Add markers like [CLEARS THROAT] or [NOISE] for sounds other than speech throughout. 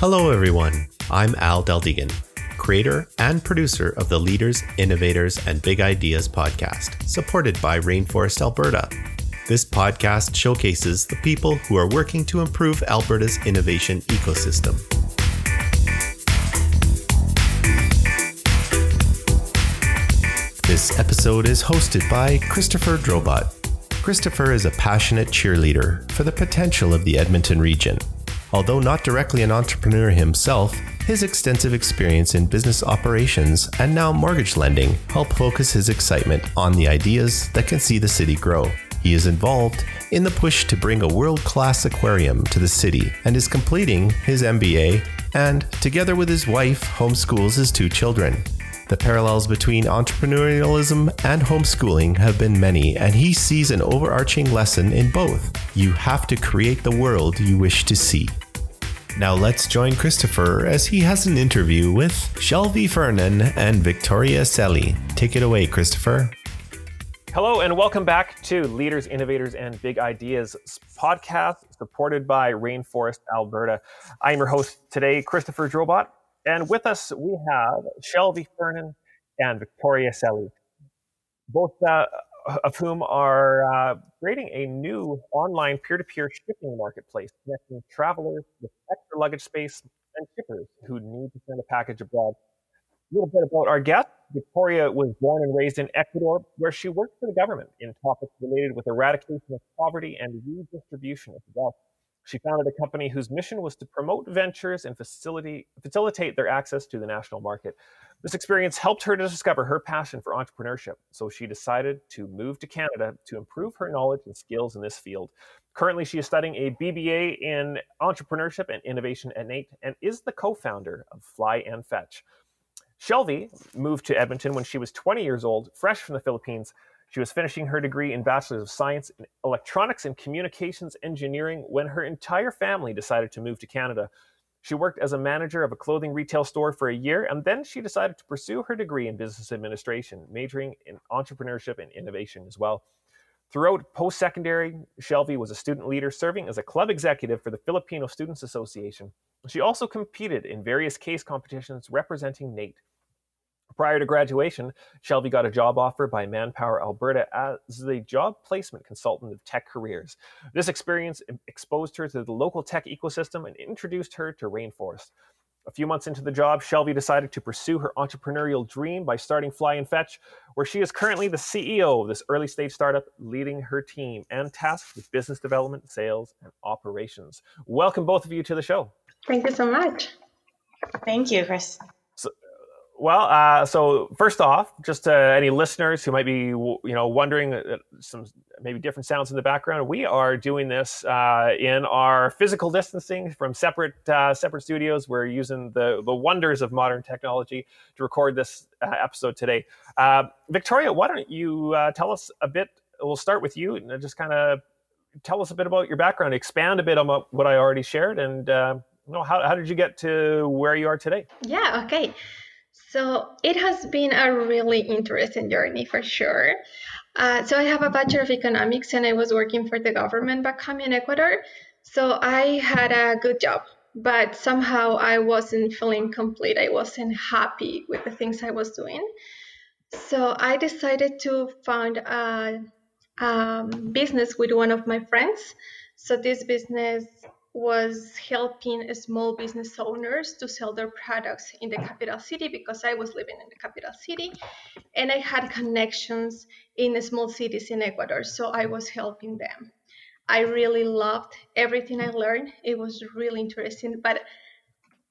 Hello, everyone. I'm Al Deldegan, creator and producer of the Leaders, Innovators, and Big Ideas podcast, supported by Rainforest Alberta. This podcast showcases the people who are working to improve Alberta's innovation ecosystem. This episode is hosted by Christopher Drobot. Christopher is a passionate cheerleader for the potential of the Edmonton region Although not directly an entrepreneur himself, his extensive experience in business operations and now mortgage lending help focus his excitement on the ideas that can see the city grow. He is involved in the push to bring a world class aquarium to the city and is completing his MBA and, together with his wife, homeschools his two children. The parallels between entrepreneurialism and homeschooling have been many, and he sees an overarching lesson in both. You have to create the world you wish to see. Now let's join Christopher as he has an interview with Shelby Fernan and Victoria Selly. Take it away, Christopher. Hello, and welcome back to Leaders, Innovators, and Big Ideas podcast supported by Rainforest Alberta. I am your host today, Christopher Drobot, and with us, we have Shelby Fernan and Victoria Selly, both uh, of whom are uh, creating a new online peer to peer shipping marketplace connecting travelers with extra luggage space and shippers who need to send a package abroad. A little bit about our guest. Victoria was born and raised in Ecuador, where she worked for the government in topics related with eradication of poverty and redistribution of wealth. She founded a company whose mission was to promote ventures and facilitate, their access to the national market. This experience helped her to discover her passion for entrepreneurship, so she decided to move to Canada to improve her knowledge and skills in this field. Currently, she is studying a BBA in entrepreneurship and innovation at NAIT and is the co founder of Fly and Fetch. Shelby moved to Edmonton when she was 20 years old, fresh from the Philippines, she was finishing her degree in Bachelor's of Science in Electronics and Communications Engineering when her entire family decided to move to Canada. She worked as a manager of a clothing retail store for a year, and then she decided to pursue her degree in business administration, majoring in entrepreneurship and innovation as well. Throughout post secondary, Shelby was a student leader serving as a club executive for the Filipino Students Association. She also competed in various case competitions representing NAIT. Prior to graduation, Shelby got a job offer by Manpower Alberta as the job placement consultant of tech careers. This experience exposed her to the local tech ecosystem and introduced her to Rainforest. A few months into the job, Shelby decided to pursue her entrepreneurial dream by starting Fly and Fetch, where she is currently the CEO of this early stage startup, leading her team and tasked with business development, sales, and operations. Welcome, both of you, to the show. Thank you so much. Thank you, Chris. Well, uh, so first off, just uh, any listeners who might be, you know, wondering uh, some maybe different sounds in the background, we are doing this uh, in our physical distancing from separate uh, separate studios. We're using the the wonders of modern technology to record this uh, episode today. Victoria, why don't you tell us a bit? We'll start with you and just kind of tell us a bit about your background, expand a bit on what I already shared, and you know, how how did you get to where you are today? Yeah. Okay. So it has been a really interesting journey for sure. Uh, so I have a Bachelor of Economics and I was working for the government back home in Ecuador. So I had a good job, but somehow I wasn't feeling complete. I wasn't happy with the things I was doing. So I decided to found a, a business with one of my friends. So this business was helping small business owners to sell their products in the capital city because I was living in the capital city and I had connections in the small cities in Ecuador. So I was helping them. I really loved everything I learned. It was really interesting, but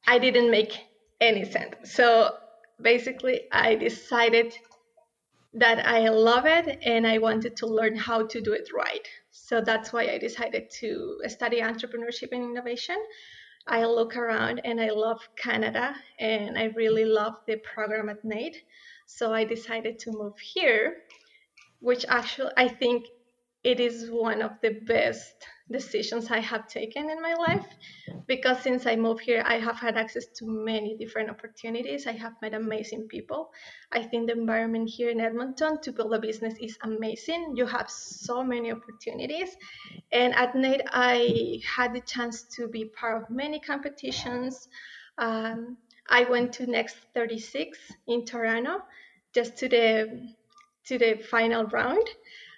I didn't make any sense. So basically, I decided that I love it and I wanted to learn how to do it right. So that's why I decided to study entrepreneurship and innovation. I look around and I love Canada and I really love the program at NAIT. So I decided to move here, which actually I think it is one of the best decisions I have taken in my life because since I moved here, I have had access to many different opportunities. I have met amazing people. I think the environment here in Edmonton to build a business is amazing. You have so many opportunities. And at NAIT, I had the chance to be part of many competitions. Um, I went to Next 36 in Toronto just to the to the final round.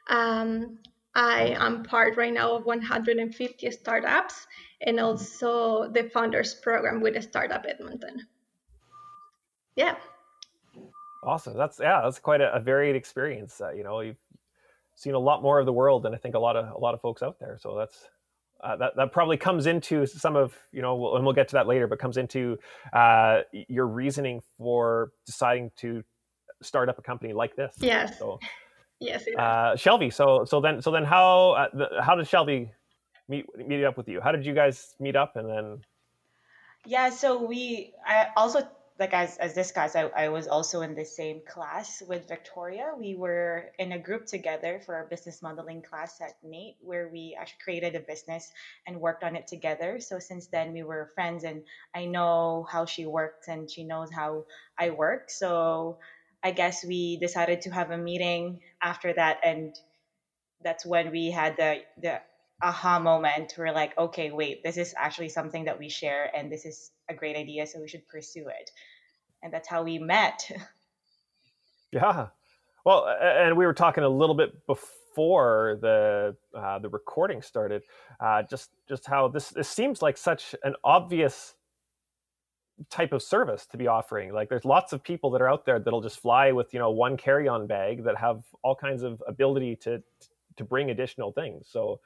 Um, I am part right now of 150 startups and also the founders program with Startup Edmonton. Yeah. Awesome. That's yeah. That's quite a, a varied experience. Uh, you know, you've seen a lot more of the world than I think a lot of a lot of folks out there. So that's uh, that that probably comes into some of you know, and we'll get to that later, but comes into uh, your reasoning for deciding to start up a company like this. Yes. So Yes. Uh, Shelby. So so then so then how uh, the, how did Shelby meet meet up with you? How did you guys meet up and then? Yeah. So we I also like as as discussed, I, I was also in the same class with Victoria. We were in a group together for our business modeling class at NAIT where we actually created a business and worked on it together. So since then we were friends, and I know how she works, and she knows how I work. So I guess we decided to have a meeting after that, and that's when we had the the aha moment. We're like, okay, wait, this is actually something that we share, and this is a great idea, so we should pursue it. And that's how we met. [LAUGHS] Yeah, well, and we were talking a little bit before the uh, the recording started, uh, just just how this this seems like such an obvious type of service to be offering. Like there's lots of people that are out there that'll just fly with, you know, one carry-on bag that have all kinds of ability to to bring additional things. So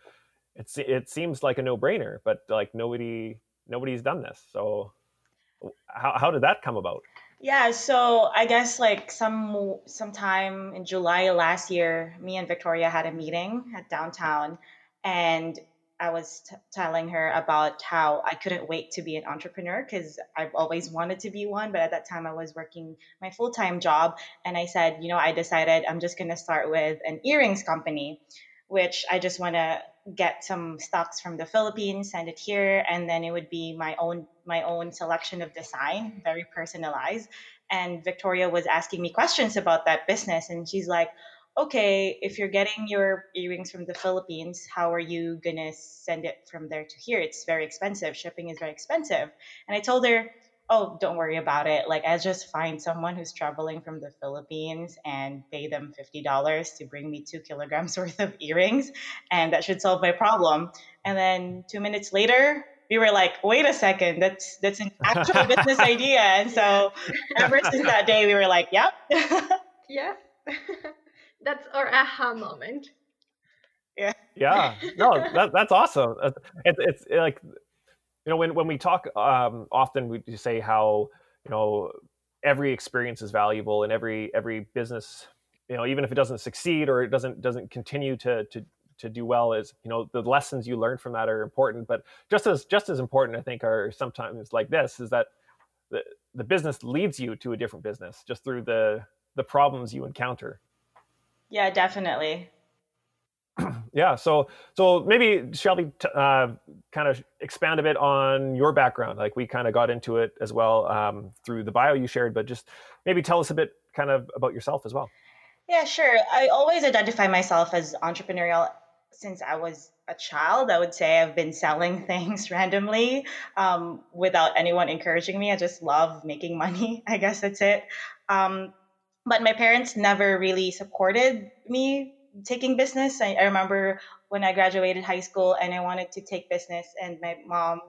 it's it seems like a no-brainer, but like nobody nobody's done this. So how how did that come about? Yeah, so I guess like some sometime in July last year, me and Victoria had a meeting at downtown and I was t- telling her about how I couldn't wait to be an entrepreneur because I've always wanted to be one. But at that time, I was working my full time job. And I said, you know, I decided I'm just going to start with an earrings company, which I just want to get some stocks from the Philippines, send it here, and then it would be my own my own selection of design, very personalized. And Victoria was asking me questions about that business, and she's like, okay, if you're getting your earrings from the Philippines, how are you going to send it from there to here? It's very expensive. Shipping is very expensive. And I told her, oh, don't worry about it. Like, I'll just find someone who's traveling from the Philippines and pay them $50 to bring me two kilograms [LAUGHS] worth of earrings. And that should solve my problem. And then two minutes later, we were like, wait a second, that's that's an actual business [LAUGHS] idea. And so ever since that day, we were like, yep. [LAUGHS] yeah [LAUGHS] that's our aha moment. Yeah. Yeah. No, that, that's awesome. It's, it's like, you know, when, when we talk, um, often we say how, you know, every experience is valuable and every, every business, you know, even if it doesn't succeed or it doesn't, doesn't continue to, to, to do well is, you know, the lessons you learn from that are important, but just as, just as important, I think are sometimes like this is that the, the business leads you to a different business just through the, the problems you encounter. Yeah, definitely. [CLEARS THROAT] yeah. So, so maybe Shelby, t- uh, kind of expand a bit on your background. Like we kind of got into it as well um, through the bio you shared, but just maybe tell us a bit kind of about yourself as well. Yeah, sure. I always identify myself as entrepreneurial since I was a child. I would say I've been selling [LAUGHS] things randomly um, without anyone encouraging me. I just love making money. [LAUGHS] I guess that's it. Um, but my parents never really supported me taking business. I, I, remember when I graduated high school and I wanted to take business, and my mom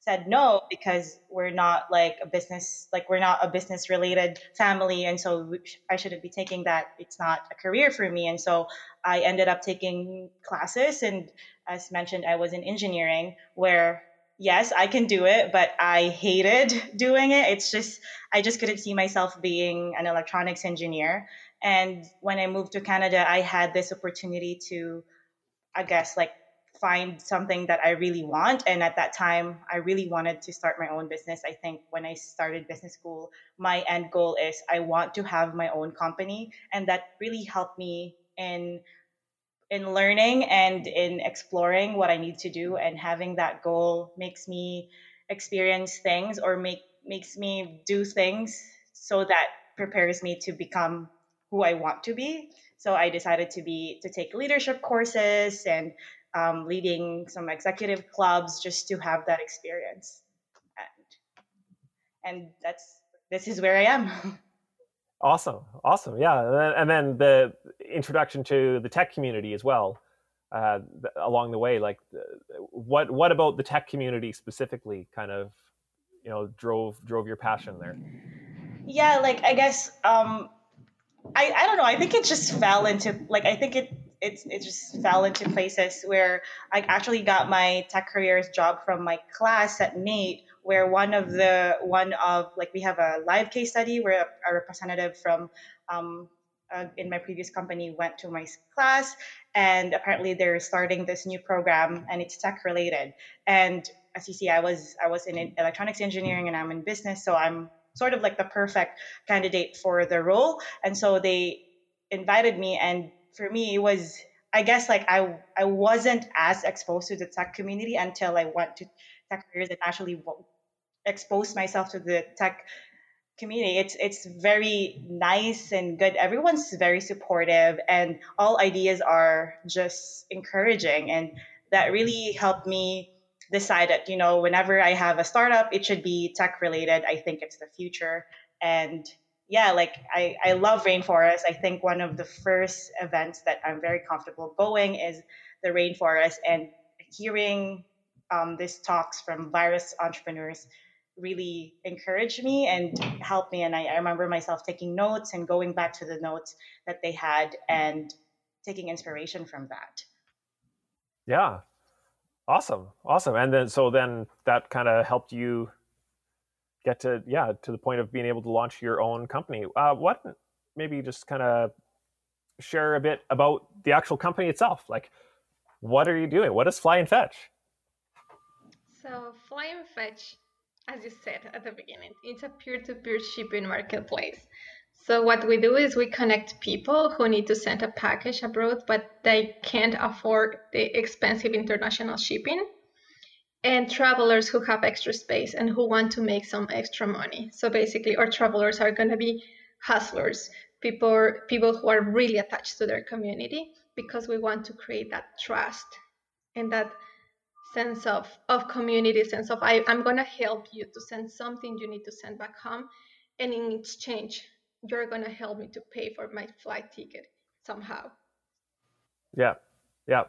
said no because we're not like a business, like we're not a business related family, and so I shouldn't be taking that. It's not a career for me, and so I ended up taking classes. And as mentioned, I was in engineering where yes, I can do it, but I hated [LAUGHS] doing it. It's just, I just couldn't see myself being an electronics engineer. And when I moved to Canada, I had this opportunity to, I guess, like find something that I really want. And at that time, I really wanted to start my own business. I think when I started business school, my end goal is I want to have my own company. And that really helped me in in learning and in exploring what I need to do and having that goal makes me experience things or make makes me do things so that prepares me to become who I want to be. So I decided to be to take leadership courses and um, leading some executive clubs just to have that experience. And, and that's this is where I am. [LAUGHS] Awesome, awesome, yeah, and then, the introduction to the tech community as well uh, along the way. Like, what what about the tech community specifically? Kind of, you know, drove drove your passion there. Yeah, like I guess um, I I don't know. I think it just fell into like I think it it it just fell into places where I actually got my tech careers job from my class at NAIT, where one of the one of like we have a live case study where a, a representative from um, uh, in my previous company went to my class and apparently they're starting this new program and it's tech related. And as you see i was i was in electronics engineering and i'm in business so i'm sort of like the perfect candidate for the role. And so they invited me and for me it was i guess like i i wasn't as exposed to the tech community until i went to tech careers and actually exposed myself to the tech community. It's it's very nice and good. Everyone's very supportive and all ideas are just encouraging and that really helped me decide that you know whenever i have a startup it should be tech related. I think it's the future and yeah like i i love rainforest i think one of the first events that i'm very comfortable going is the rainforest and hearing um, these talks from virus entrepreneurs really encouraged me and helped me. And I, I, remember myself taking notes and going back to the notes that they had and taking inspiration from that. Yeah. Awesome. Awesome. And then, so then that kind of helped you get to, yeah, to the point of being able to launch your own company. Uh, what, maybe just kind of share a bit about the actual company itself. Like, what are you doing? What is Fly and Fetch? So, Fly and Fetch as you said at the beginning, it's a peer-to-peer shipping marketplace. So what we do is we connect people who need to send a package abroad, but they can't afford the expensive international shipping, and travelers who have extra space and who want to make some extra money. So basically, our travelers are going to be hustlers, people people who are really attached to their community, because we want to create that trust and that sense of of community sense of I, i'm going to help you to send something you need to send back home and in exchange you're going to help me to pay for my flight ticket somehow. Yeah. Yeah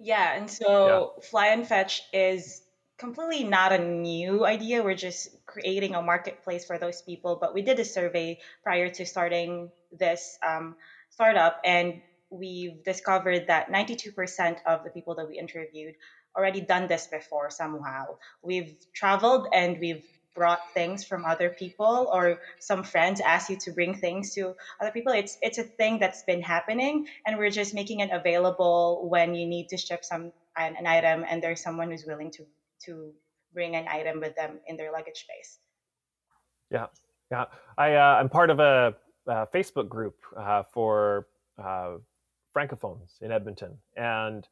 yeah and so yeah. fly and fetch is completely not a new idea we're just creating a marketplace for those people but we did a survey prior to starting this um, startup and we've discovered that 92% of the people that we interviewed already done this before somehow. We've traveled and we've brought things from other people or some friends ask you to bring things to other people it's it's a thing that's been happening and we're just making it available when you need to ship some an, an item and there's someone who's willing to to bring an item with them in their luggage space. Yeah yeah. I uh, i'm part of a, a facebook group uh, for uh, francophones in edmonton. And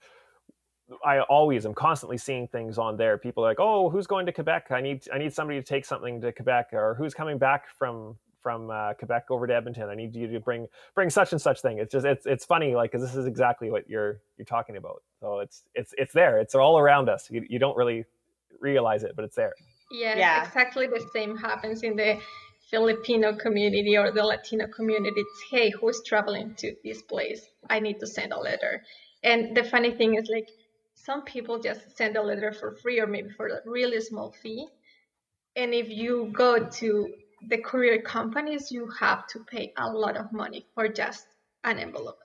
I always am constantly seeing things on there. People are like, "Oh, who's going to Quebec? I need I need somebody to take something to Quebec, or who's coming back from from uh, Quebec over to Edmonton? I need you to bring bring such and such thing." It's just it's it's funny, like because this is exactly what you're you're talking about. So it's it's it's there. It's all around us. You, you don't really realize it, but it's there. Yeah, yeah, exactly the same happens in the Filipino community or the Latino community. It's hey, who's traveling to this place? I need to send a letter. And the funny thing is like some people just send a letter for free or maybe for a really small fee. And if you go to the courier companies, you have to pay a lot of money for just an envelope.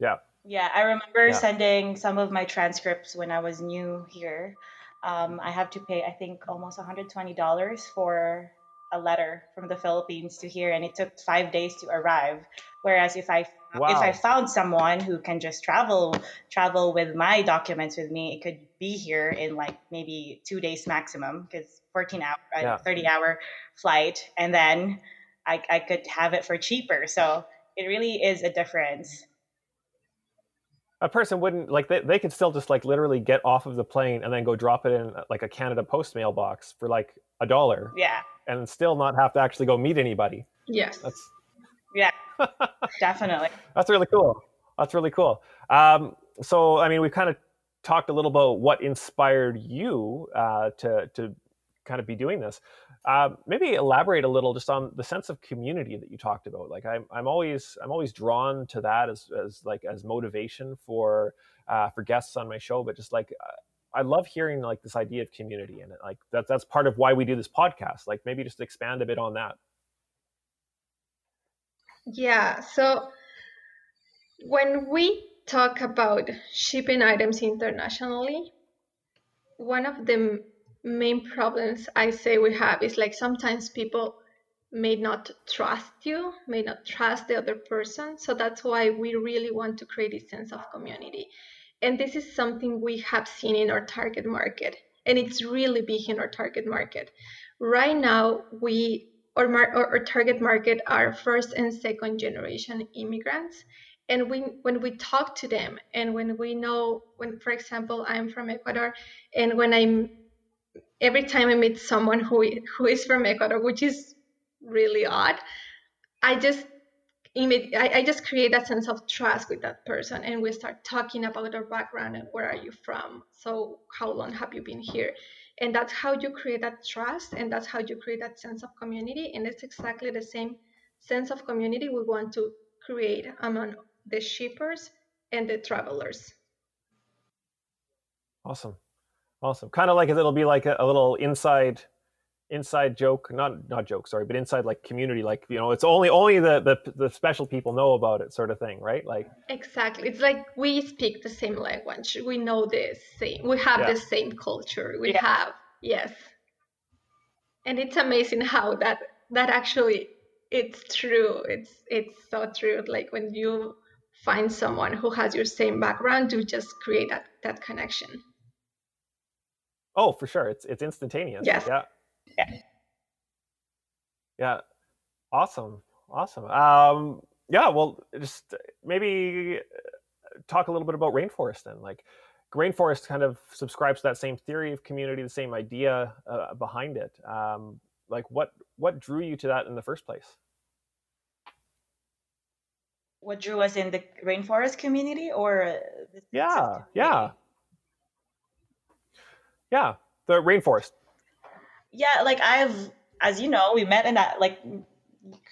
Yeah. Yeah, I remember yeah. sending some of my transcripts when I was new here. Um, I have to pay, I think, almost $120 for a letter from the Philippines to here, and it took five days to arrive. Whereas if I wow. if I found someone who can just travel travel with my documents with me, it could be here in like maybe two days maximum because 14 hour, uh, yeah. 30 hour flight, and then I, I could have it for cheaper. So it really is a difference. a person wouldn't like they, they could still just like literally get off of the plane and then go drop it in like a Canada Post mailbox for like a dollar. Yeah. And still not have to actually go meet anybody. Yes. That's yeah. [LAUGHS] Definitely. That's really cool. That's really cool. Um, so I mean, we kind of talked a little about what inspired you uh, to to kind of be doing this. Uh, maybe elaborate a little just on the sense of community that you talked about. Like I'm, I'm always, I'm always drawn to that as, as like as motivation for, uh, for guests on my show. But just like, I love hearing like this idea of community, and like that's that's part of why we do this podcast. Like maybe just expand a bit on that. Yeah. So when we talk about shipping items internationally, one of the main problems I say we have is like sometimes people may not trust you, may not trust the other person. So that's why we really want to create a sense of community. And this is something we have seen in our target market. And it's really big in our target market. Right now, we our, mar- our target market are first and second generation immigrants. And we, when we talk to them and when we know when for example i'm from ecuador and when i'm every time I meet someone who who is from Ecuador, which is really odd, I just I, I just create a sense of trust with that person and we start talking about our background and where are you from. So how long have you been here and that's how you create that trust and that's how you create that sense of community and it's exactly the same sense of community we want to create among the shippers and the travelers awesome Awesome. Kind of like it'll be like a, a, little inside inside joke, not not joke, sorry, but inside like community, like you know, it's only only the the, the special people know about it, sort of thing, right? Like exactly. It's like we speak the same language. We know the same. We have yeah. the same culture. We yeah. have yes, and it's amazing how that that actually it's true. It's it's so true. Like when you find someone who has your same background, you just create that that connection. Oh, for sure. It's it's instantaneous. Yes. Yeah. Yeah. Yeah. Awesome. Awesome. Um, yeah. Well, just maybe uh, talk a little bit about rainforest then. Like, rainforest kind of subscribes to that same theory of community, the same idea uh, behind it. Um, like, what what drew you to that in the first place? What drew us in the rainforest community, or yeah, yeah. Yeah, the rainforest. Yeah, like I've, as you know, we met in that like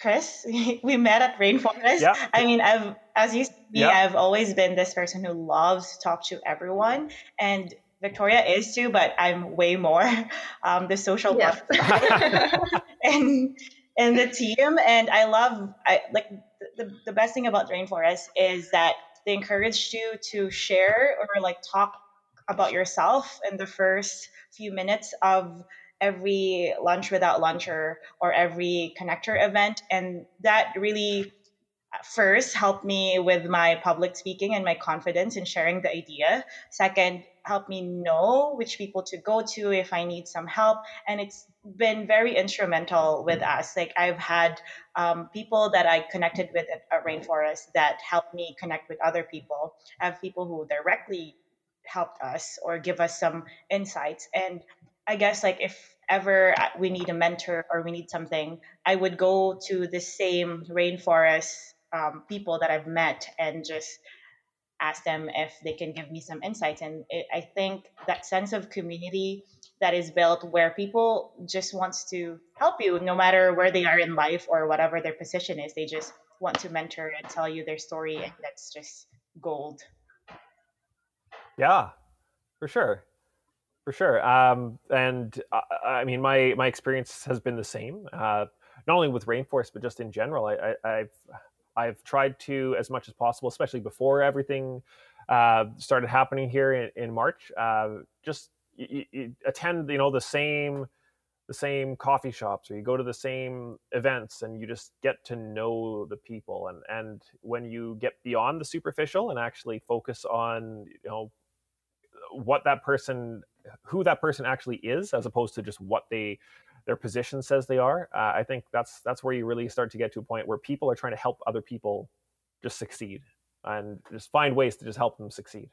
Chris. [LAUGHS] we met at rainforest. Yeah. I mean, I've as you see, yeah. I've always been this person who loves to talk to everyone, and Victoria is too, but I'm way more [LAUGHS] um, the social yes. [LAUGHS] and and the team. And I love I like the, the best thing about Rainforest is that they encourage you to share or like talk about yourself in the first few minutes of every lunch without luncher or every connector event. And that really first helped me with my public speaking and my confidence in sharing the idea. Second helped me know which people to go to if i need some help. And it's been very instrumental with us. Like i've had um, people that i connected with at, at rainforest that helped me connect with other people. I have people who directly helped us or give us some insights. And I guess like if ever we need a mentor or we need something, I would go to the same rainforest um, people that I've met and just ask them if they can give me some insights. And it, I think that sense of community that is built where people just wants to help you no matter where they are in life or whatever their position is. They just want to mentor and tell you their story and that's just gold. Yeah, for sure, for sure. Um, and uh, I mean, my my experience has been the same. Uh, not only with rainforest, but just in general. I, I, have I've tried to as much as possible, especially before everything uh, started happening here in, in March. Uh, just attend, you know, the same the same coffee shops or you go to the same events and you just get to know the people and and when you get beyond the superficial and actually focus on you know what that person who that person actually is as opposed to just what they their position says they are uh, i think that's that's where you really start to get to a point where people are trying to help other people just succeed and just find ways to just help them succeed.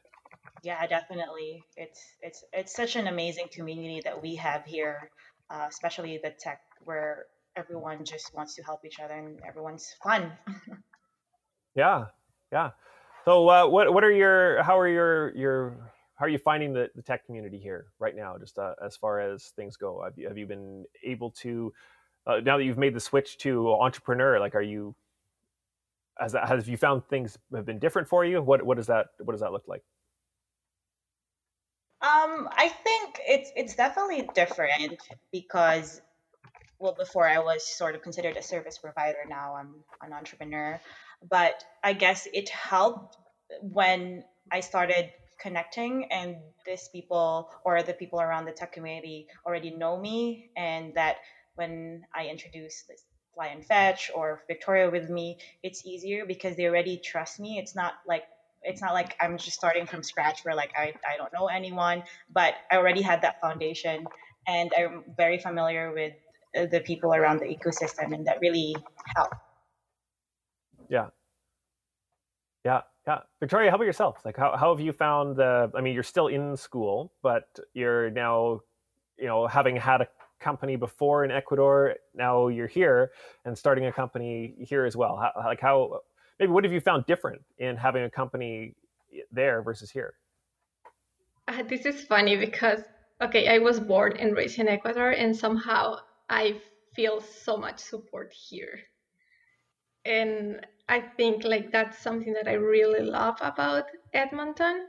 Yeah, definitely. It's it's it's such an amazing community that we have here, uh, especially the tech where everyone just wants to help each other and everyone's fun. [LAUGHS] yeah, yeah. So uh, what what are your how are your your how are you finding the, the tech community here right now? Just uh, as far as things go, have you, have you been able to uh, now that you've made the switch to entrepreneur? Like, are you has that have you found things have been different for you? What what does that what does that look like? Um, I think it's it's definitely different because well before I was sort of considered a service provider now I'm an entrepreneur but I guess it helped when I started connecting and these people or the people around the tech community already know me and that when I introduce this fly and fetch or Victoria with me, it's easier because they already trust me. It's not like it's not like I'm just starting from scratch where like I, I don't know anyone, but I already had that foundation and I'm very familiar with uh, the people around the ecosystem and that really helped. Yeah. Yeah. Yeah. Victoria, how about yourself? Like how, how have you found the I mean you're still in school, but you're now, you know, having had a company before in Ecuador, now you're here and starting a company here as well. How, like how maybe what have you found different in having a company there versus here? Uh, this is funny because okay, I was born and raised in Ecuador, and somehow I feel so much support here. And I think like that's something that I really love about Edmonton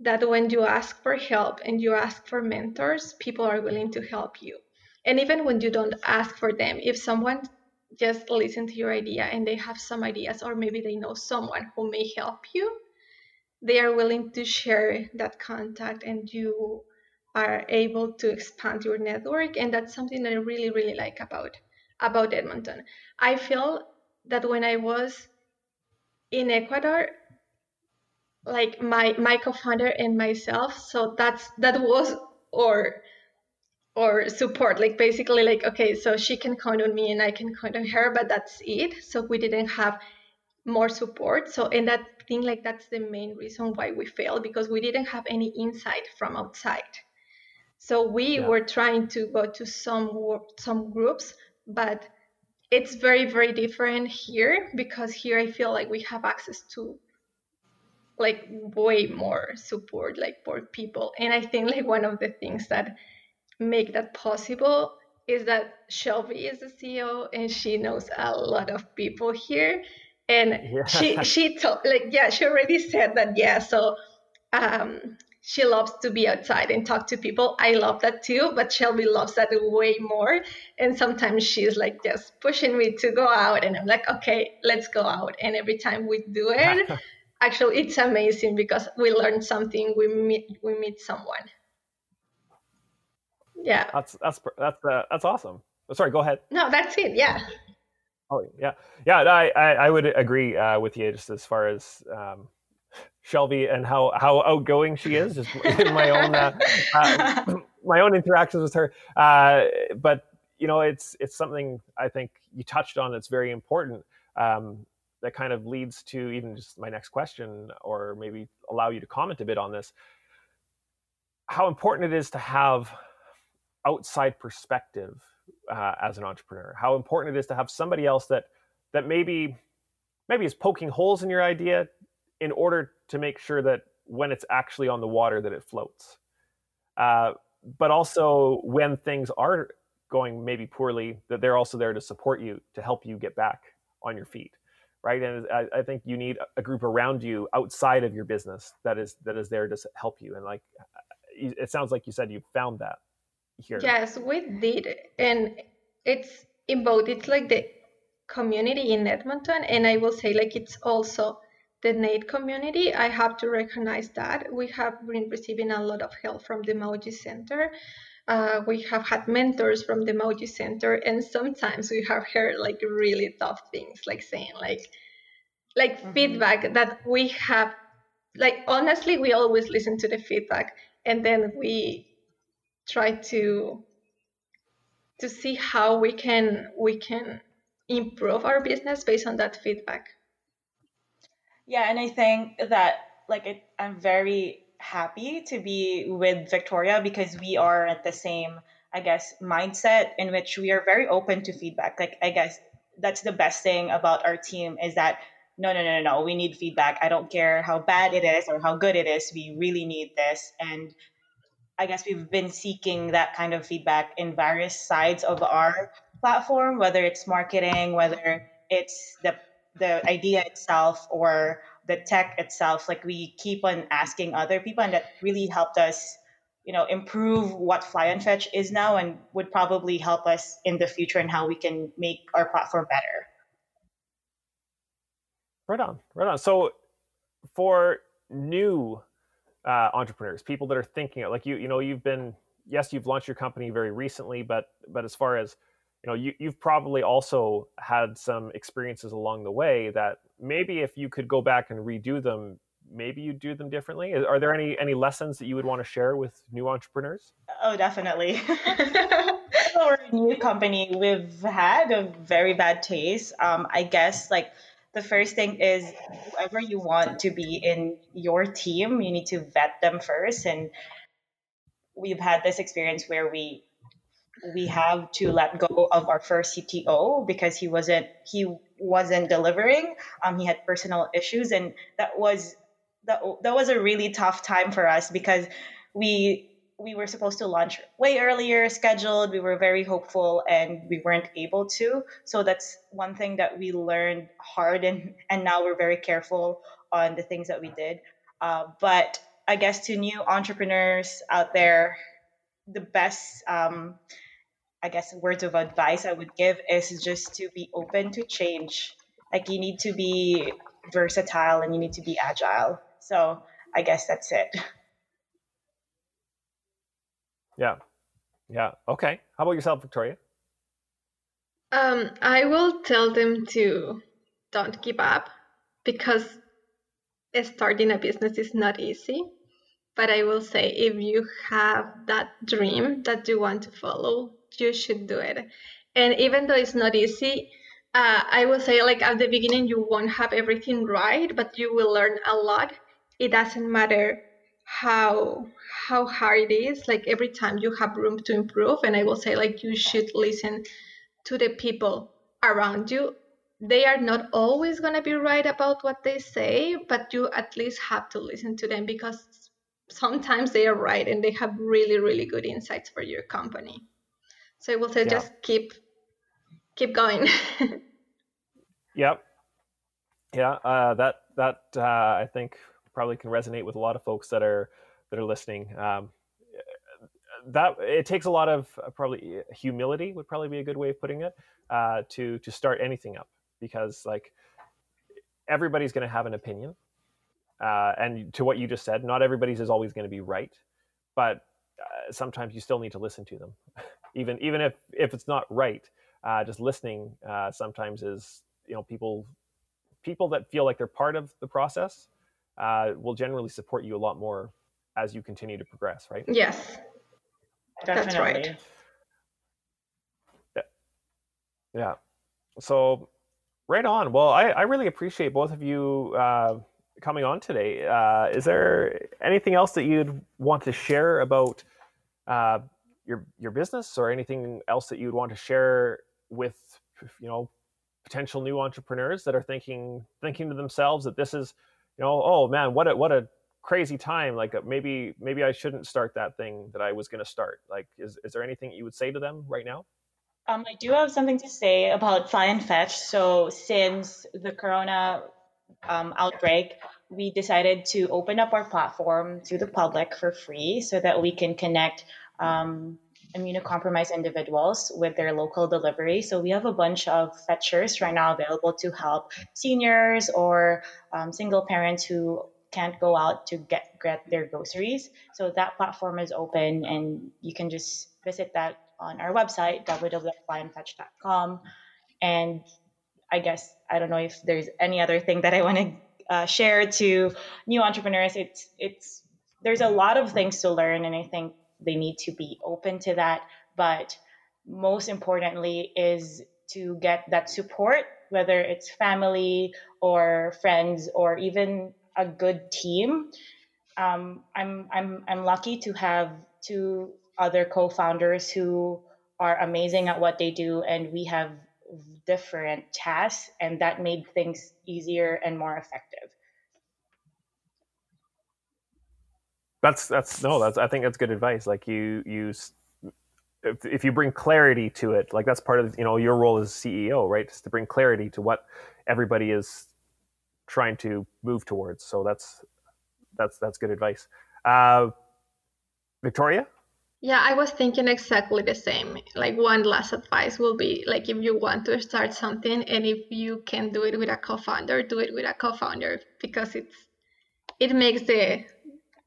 that when you ask for help and you ask for mentors, people are willing to help you. And even when you don't ask for them, if someone just listen to your idea and they have some ideas or maybe they know someone who may help you, they are willing to share that contact and you are able to expand your network and that's something that I really really like about about Edmonton. I feel that when I was in Ecuador like my my co-founder and myself so that's that was or or support. Like basically like okay so she can count on me and i can count on her but that's it. So we didn't have more support. So and that thing like that's the main reason why we failed because we didn't have any insight from outside. So we yeah. were trying to go to some some groups, but it's very very different here because here I feel like we have access to like way more support like for people. And i think like one of the things that make that possible is that shelby is the ceo and she knows a lot of people here. And yeah. she [LAUGHS] she told like yeah she already said that yeah. So um she loves to be outside and talk to people. I love that too, but Shelby loves that way more. And sometimes she's like just pushing me to go out, and I'm like, okay, let's go out. And every time we do it, [LAUGHS] actually, it's amazing because we learn something. We meet we meet someone. Yeah, that's that's that's uh, that's awesome. Sorry, go ahead. No, that's it. Yeah. Oh yeah, yeah. I I, I would agree uh, with you just as far as. Um, Shelby and how how outgoing she is. Just [LAUGHS] in my own uh, uh, [CLEARS THROAT] my own interactions with her. Uh, but you know, it's it's something I think you touched on that's very important. Um, that kind of leads to even just my next question, or maybe allow you to comment a bit on this. How important it is to have outside perspective uh, as an entrepreneur. How important it is to have somebody else that that maybe maybe is poking holes in your idea in order to make sure that when it's actually on the water that it floats. Uh, but also when things are going maybe poorly that they're also there to support you to help you get back on your feet right? And I, I, think you need a group around you outside of your business that is that is there to help you. And like it sounds like you said you found that here. Yes we did. And it's in both. It's like the community in edmonton and i will say like it's also the NAIT community, I have to recognize that. We have been receiving a lot of help from the Mawji Center. Uh, we have had mentors from the Mawji Center, and sometimes we have heard like really tough things, like saying like like mm-hmm. feedback that we have. Like honestly, we always listen to the feedback, and then we try to to see how we can we can improve our business based on that feedback. Yeah, and I think that like it, I'm very happy to be with Victoria because we are at the same, I guess, mindset in which we are very open to feedback. Like I guess that's the best thing about our team is that no, no, no, no, we need feedback. I don't care how bad it is or how good it is. We really need this. And I guess we've been seeking that kind of feedback in various sides of our platform, whether it's marketing, whether it's the the idea itself or the tech itself. Like we keep on asking other people, and that really helped us, you know, improve what Fly and Fetch is now, and would probably help us in the future and how we can make our platform better. Right on, right on. So for new uh, entrepreneurs, people that are thinking it, like you, you know, you've been yes, you've launched your company very recently, but but as far as you know, you, you've probably also had some experiences along the way that maybe if you could go back and redo them, maybe you do them differently. Are there any any lessons that you would want to share with new entrepreneurs? Oh, definitely. [LAUGHS] For a new company, we've had a very bad taste. Um, I guess like the first thing is whoever you want to be in your team, you need to vet them first. And we've had this experience where we we have to let go of our first CTO because he wasn't he wasn't delivering. Um, he had personal issues, and that was that, that was a really tough time for us because we we were supposed to launch way earlier scheduled. We were very hopeful and we weren't able to. So that's one thing that we learned hard and and now we're very careful on the things that we did. Uh, but i guess to new entrepreneurs out there the best um, i guess words of advice i would give is just to be open to change like you need to be versatile and you need to be agile so i guess that's it Yeah. Yeah. Okay. How about yourself, Victoria? Um, I will tell them to don't give up because starting a business is not easy. But I will say if you have that dream that you want to follow, you should do it. And even though it's not easy, uh, I will say like at the beginning you won't have everything right, but you will learn a lot. It doesn't matter how how hard it is like every time you have room to improve and i will say like you should listen to the people around you they are not always to be right about what they say but you at least have to listen to them because sometimes they are right and they have really really good insights for your company so i will say yeah. just keep keep going [LAUGHS] yep yeah uh, that that uh, i think probably can resonate with a lot of folks that are that are listening. Um, that it takes a lot of uh, probably humility would probably be a good way of putting it uh, to to start anything up because like everybody's going to have an opinion uh, and to what you just said not everybody's is always going to be right but uh, sometimes you still need to listen to them [LAUGHS] even even if if it's not right uh, just listening uh, sometimes is you know people people that feel like they're part of the process uh, will generally support you a lot more as you continue to progress, right? Yes, Definitely. that's right. Yeah. Yeah. So, right on. Well, I, I really appreciate both of you uh, coming on today. Uh, is there anything else that you'd want to share about uh, your your business, or anything else that you'd want to share with you know potential new entrepreneurs that are thinking thinking to themselves that this is you know, oh man, what a what a crazy time. Like uh, maybe maybe I shouldn't start that thing that I was going to start. Like, is is there anything you would say to them right now? Um, I do have something to say about Fly and Fetch. So since the Corona um, outbreak, we decided to open up our platform to the public for free so that we can connect um, immunocompromised individuals with their local delivery. So we have a bunch of fetchers right now available to help seniors or um, single parents who can't go out to get get their groceries. So that platform is open, and you can just visit that on our website www.flyandfetch.com. And I guess I don't know if there's any other thing that I want to uh, share to new entrepreneurs. It's it's there's a lot of things to learn, and I think they need to be open to that. But most importantly, is to get that support whether it's family or friends or even a good team. Um, I'm I'm I'm lucky to have two other co-founders who are amazing at what they do, and we have different tasks, and that made things easier and more effective. That's that's no, that's I think that's good advice. Like you use if, if you bring clarity to it, like that's part of you know your role as CEO, right? To bring clarity to what everybody is trying to move towards. So that's that's that's good advice. Uh, Victoria. Yeah, I was thinking exactly the same. Like one last advice will be like if you want to start something and if you can do it with a co-founder, do it with a co-founder because it's it makes the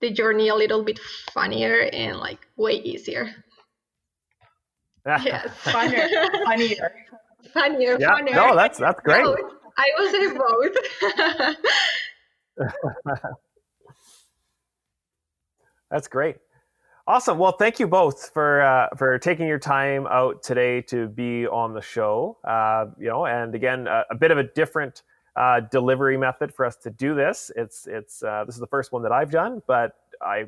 the journey a little bit funnier and like way easier. yes, [LAUGHS] funnier, funnier, funnier, yeah. funnier. No, that's that's great. Both. I will say both. that's great. Awesome. Well, thank you both for uh, for taking your time out today to be on the show. Uh, you know, and again, a, a bit of a different uh, delivery method for us to do this. It's it's uh, this is the first one that I've done, but I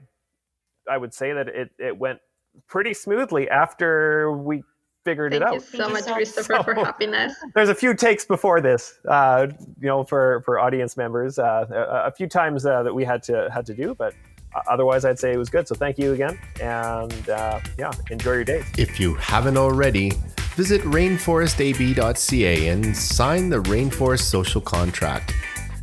I would say that it it went pretty smoothly after we figured Thank it out. Thank you so much, Christopher, [LAUGHS] so, for happiness. There's a few takes before this, uh, you know, for for audience members, uh, a, a, few times that we had to had to do, but otherwise i'd say it was good. So thank you again and uh, yeah enjoy your day if you haven't already visit rainforestab.ca and sign the rainforest social contract.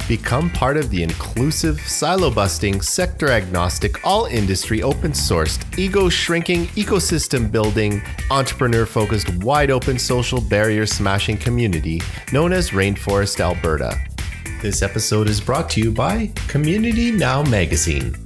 Become part of the inclusive silo busting sector agnostic all industry open sourced ego shrinking ecosystem building entrepreneur focused wide open social barrier smashing community known as rainforest alberta. This episode is brought to you by Community Now Magazine